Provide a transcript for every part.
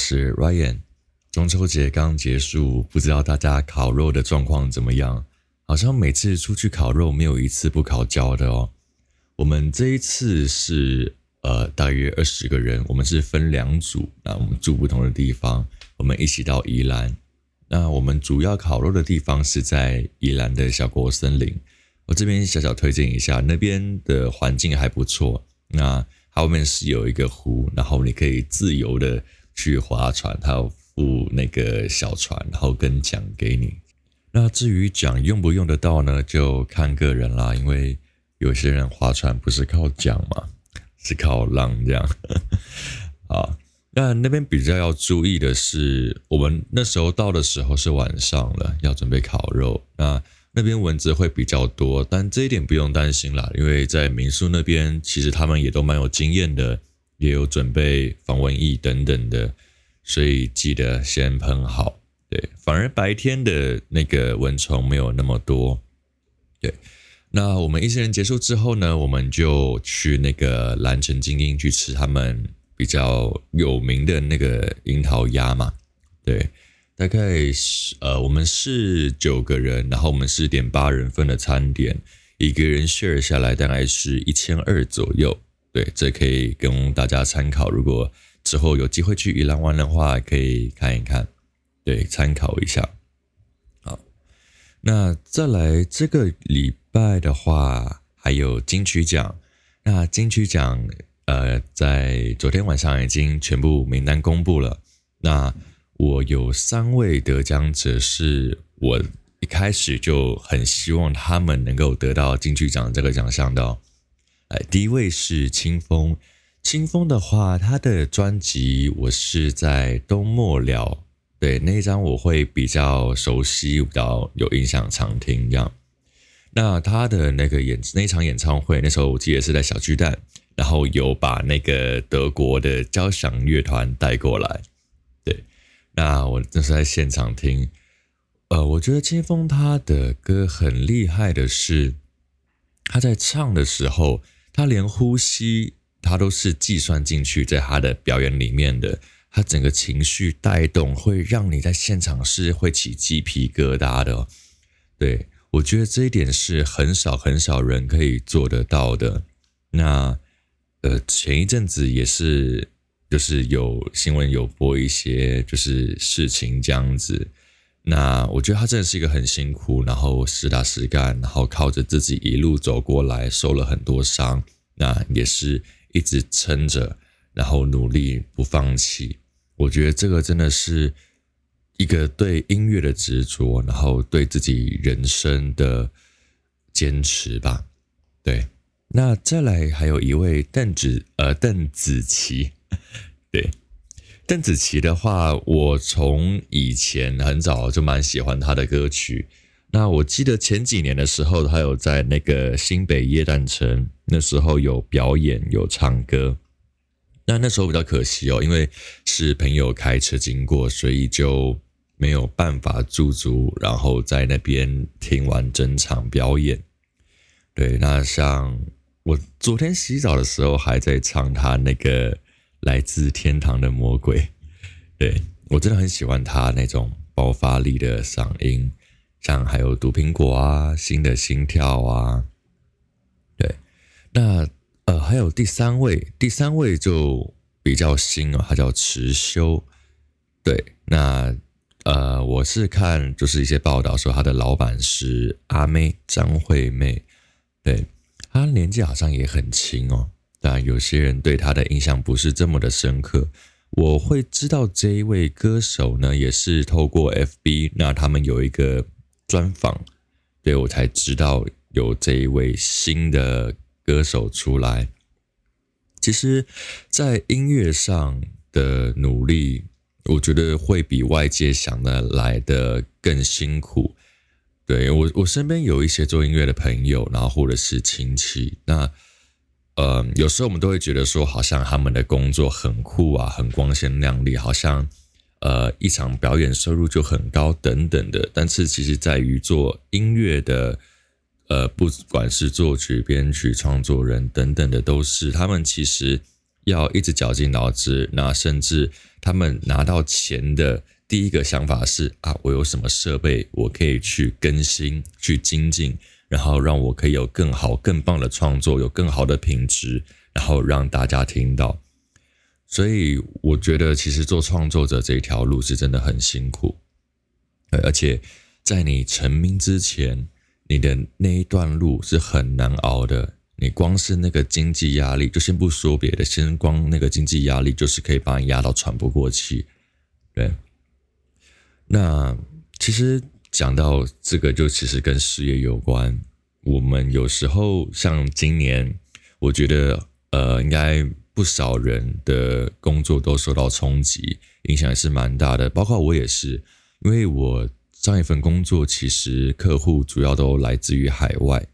是 Ryan。中秋节刚结束，不知道大家烤肉的状况怎么样？好像每次出去烤肉，没有一次不烤焦的哦。我们这一次是呃大约二十个人，我们是分两组，那我们住不同的地方，我们一起到宜兰。那我们主要烤肉的地方是在宜兰的小国森林。我这边小小推荐一下，那边的环境还不错。那后面是有一个湖，然后你可以自由的去划船，它要付那个小船，然后跟桨给你。那至于桨用不用得到呢，就看个人啦。因为有些人划船不是靠桨嘛，是靠浪这样。啊，那那边比较要注意的是，我们那时候到的时候是晚上了，要准备烤肉。那那边蚊子会比较多，但这一点不用担心啦，因为在民宿那边，其实他们也都蛮有经验的，也有准备防蚊液等等的，所以记得先喷好。对，反而白天的那个蚊虫没有那么多。对，那我们一些人结束之后呢，我们就去那个蓝城精英去吃他们比较有名的那个樱桃鸭嘛。对。大概是呃，我们是九个人，然后我们是点八人份的餐点，一个人 share 下来大概是一千二左右。对，这可以供大家参考。如果之后有机会去宜兰玩的话，可以看一看，对，参考一下。好，那再来这个礼拜的话，还有金曲奖。那金曲奖呃，在昨天晚上已经全部名单公布了。那我有三位得奖者，是我一开始就很希望他们能够得到金曲奖这个奖项的。哎，第一位是清风。清风的话，他的专辑我是在冬末了，对，那一张我会比较熟悉，比较有印象，常听这样。那他的那个演那场演唱会，那时候我记得是在小巨蛋，然后有把那个德国的交响乐团带过来。对那我这是在现场听，呃，我觉得清风他的歌很厉害的是，他在唱的时候，他连呼吸他都是计算进去在他的表演里面的，他整个情绪带动会让你在现场是会起鸡皮疙瘩的。对，我觉得这一点是很少很少人可以做得到的。那呃，前一阵子也是。就是有新闻有播一些就是事情这样子，那我觉得他真的是一个很辛苦，然后实打实干，然后靠着自己一路走过来，受了很多伤，那也是一直撑着，然后努力不放弃。我觉得这个真的是一个对音乐的执着，然后对自己人生的坚持吧。对，那再来还有一位邓紫呃邓紫棋。对，邓紫棋的话，我从以前很早就蛮喜欢她的歌曲。那我记得前几年的时候，她有在那个新北耶诞城，那时候有表演有唱歌。那那时候比较可惜哦，因为是朋友开车经过，所以就没有办法驻足，然后在那边听完整场表演。对，那像我昨天洗澡的时候，还在唱她那个。来自天堂的魔鬼，对，我真的很喜欢他那种爆发力的嗓音，像还有毒苹果啊，新的心跳啊，对，那呃还有第三位，第三位就比较新哦，他叫池修，对，那呃我是看就是一些报道说他的老板是阿妹张惠妹，对，他年纪好像也很轻哦。但有些人对他的印象不是这么的深刻。我会知道这一位歌手呢，也是透过 FB，那他们有一个专访，对，我才知道有这一位新的歌手出来。其实，在音乐上的努力，我觉得会比外界想的来的更辛苦。对，我，我身边有一些做音乐的朋友，然后或者是亲戚，那。呃，有时候我们都会觉得说，好像他们的工作很酷啊，很光鲜亮丽，好像呃一场表演收入就很高等等的。但是其实在于做音乐的，呃，不管是作曲、编曲、创作人等等的，都是他们其实要一直绞尽脑汁，那甚至他们拿到钱的第一个想法是啊，我有什么设备我可以去更新、去精进，然后让我可以有更好、更棒的创作，有更好的品质，然后让大家听到。所以我觉得，其实做创作者这一条路是真的很辛苦，而且在你成名之前，你的那一段路是很难熬的。你光是那个经济压力，就先不说别的，先光那个经济压力，就是可以把你压到喘不过气。对，那其实讲到这个，就其实跟事业有关。我们有时候像今年，我觉得呃，应该不少人的工作都受到冲击，影响也是蛮大的，包括我也是，因为我上一份工作其实客户主要都来自于海外。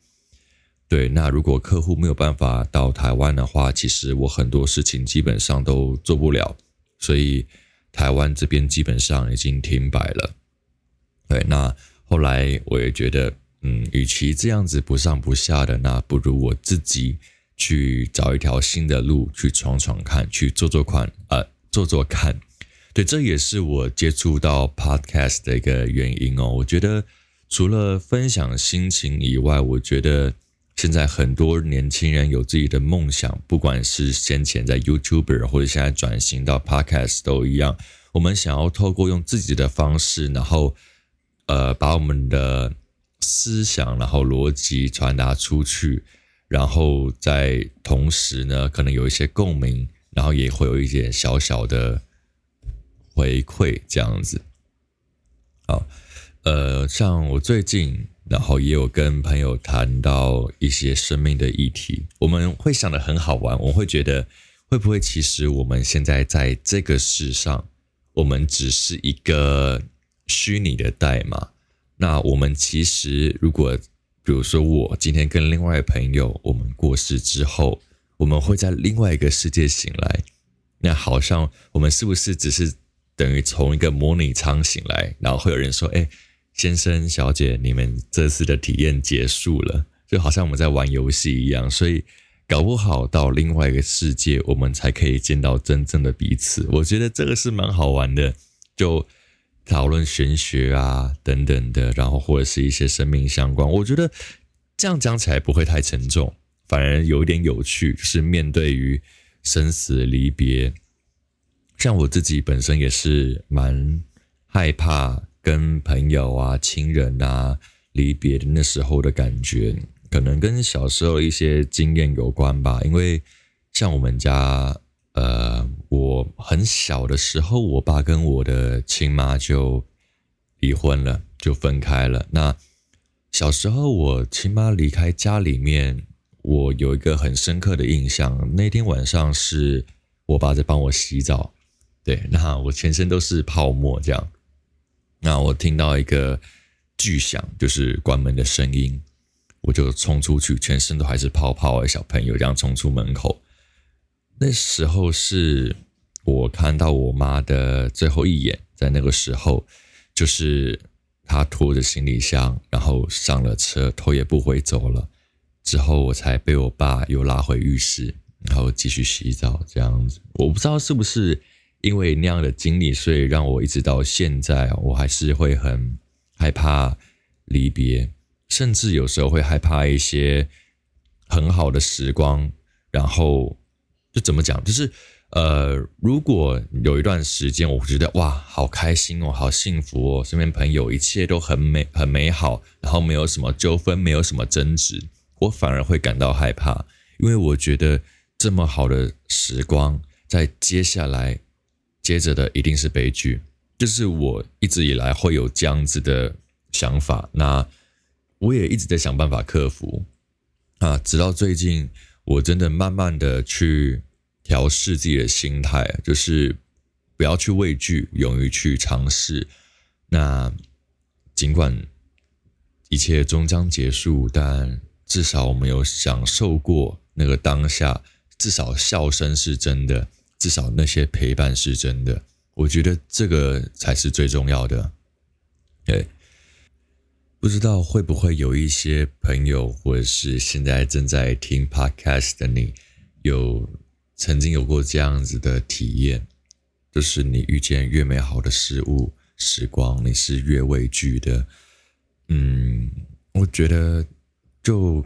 对，那如果客户没有办法到台湾的话，其实我很多事情基本上都做不了，所以台湾这边基本上已经停摆了。对，那后来我也觉得，嗯，与其这样子不上不下的，那不如我自己去找一条新的路去闯闯看，去做做看，呃，做做看。对，这也是我接触到 Podcast 的一个原因哦。我觉得除了分享心情以外，我觉得。现在很多年轻人有自己的梦想，不管是先前在 YouTuber 或者现在转型到 Podcast 都一样。我们想要透过用自己的方式，然后呃把我们的思想，然后逻辑传达出去，然后在同时呢，可能有一些共鸣，然后也会有一点小小的回馈，这样子。好，呃，像我最近。然后也有跟朋友谈到一些生命的议题，我们会想得很好玩，我会觉得会不会其实我们现在在这个世上，我们只是一个虚拟的代码。那我们其实如果比如说我今天跟另外一朋友，我们过世之后，我们会在另外一个世界醒来，那好像我们是不是只是等于从一个模拟舱醒来，然后会有人说，哎。先生、小姐，你们这次的体验结束了，就好像我们在玩游戏一样。所以，搞不好到另外一个世界，我们才可以见到真正的彼此。我觉得这个是蛮好玩的，就讨论玄学啊等等的，然后或者是一些生命相关。我觉得这样讲起来不会太沉重，反而有一点有趣，是面对于生死离别。像我自己本身也是蛮害怕。跟朋友啊、亲人啊离别的那时候的感觉，可能跟小时候一些经验有关吧。因为像我们家，呃，我很小的时候，我爸跟我的亲妈就离婚了，就分开了。那小时候我亲妈离开家里面，我有一个很深刻的印象。那天晚上是我爸在帮我洗澡，对，那我全身都是泡沫，这样。那我听到一个巨响，就是关门的声音，我就冲出去，全身都还是泡泡的小朋友这样冲出门口。那时候是我看到我妈的最后一眼，在那个时候，就是她拖着行李箱，然后上了车，头也不回走了。之后我才被我爸又拉回浴室，然后继续洗澡这样子。我不知道是不是。因为那样的经历，所以让我一直到现在，我还是会很害怕离别，甚至有时候会害怕一些很好的时光。然后就怎么讲，就是呃，如果有一段时间，我觉得哇，好开心哦，好幸福哦，身边朋友一切都很美很美好，然后没有什么纠纷，没有什么争执，我反而会感到害怕，因为我觉得这么好的时光，在接下来。接着的一定是悲剧，就是我一直以来会有这样子的想法，那我也一直在想办法克服啊，直到最近我真的慢慢的去调试自己的心态，就是不要去畏惧，勇于去尝试。那尽管一切终将结束，但至少我们有享受过那个当下，至少笑声是真的。至少那些陪伴是真的，我觉得这个才是最重要的。对，不知道会不会有一些朋友，或者是现在正在听 Podcast 的你，有曾经有过这样子的体验，就是你遇见越美好的事物时光，你是越畏惧的。嗯，我觉得就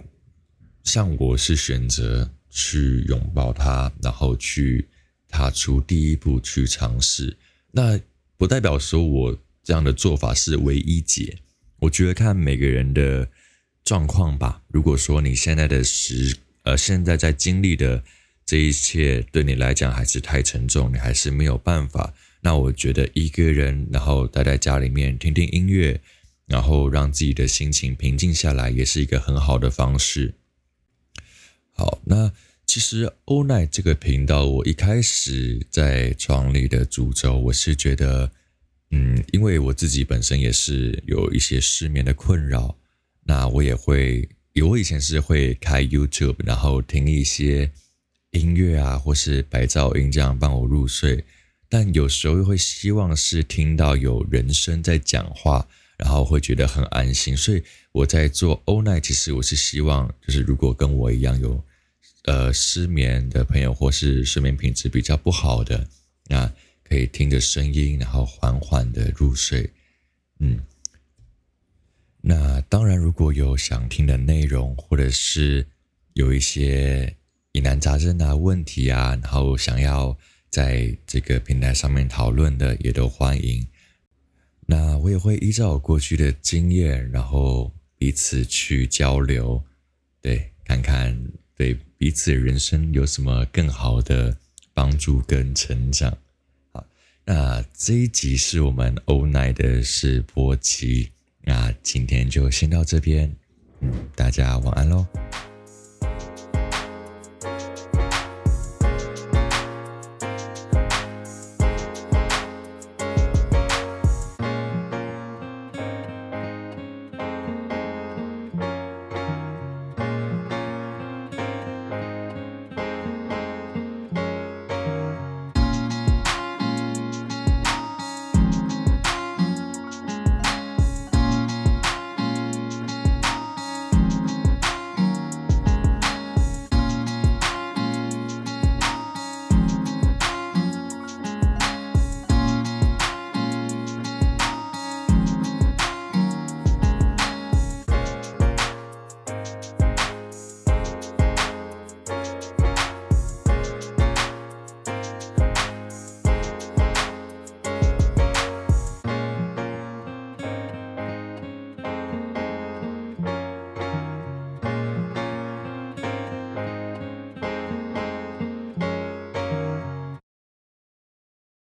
像我是选择去拥抱它，然后去踏出第一步去尝试。那不代表说我这样的做法是唯一解。我觉得看每个人的状况吧。如果说你现在的时呃现在在经历的这一切对你来讲还是太沉重，你还是没有办法，那我觉得一个人然后待在家里面听听音乐。然后让自己的心情平静下来，也是一个很好的方式。好，那其实欧奈这个频道，我一开始在创立的主轴，我是觉得，嗯，因为我自己本身也是有一些失眠的困扰，那我也会，我以前是会开 YouTube，然后听一些音乐啊，或是白噪音这样帮我入睡，但有时候又会希望是听到有人声在讲话。然后会觉得很安心，所以我在做欧奈，其实我是希望，就是如果跟我一样有呃失眠的朋友，或是睡眠品质比较不好的，那可以听着声音，然后缓缓的入睡。嗯，那当然，如果有想听的内容，或者是有一些疑难杂症啊、问题啊，然后想要在这个平台上面讨论的，也都欢迎。那我也会依照我过去的经验，然后彼此去交流，对，看看对彼此人生有什么更好的帮助跟成长。那这一集是我们欧奈的试播集，那今天就先到这边，嗯，大家晚安喽。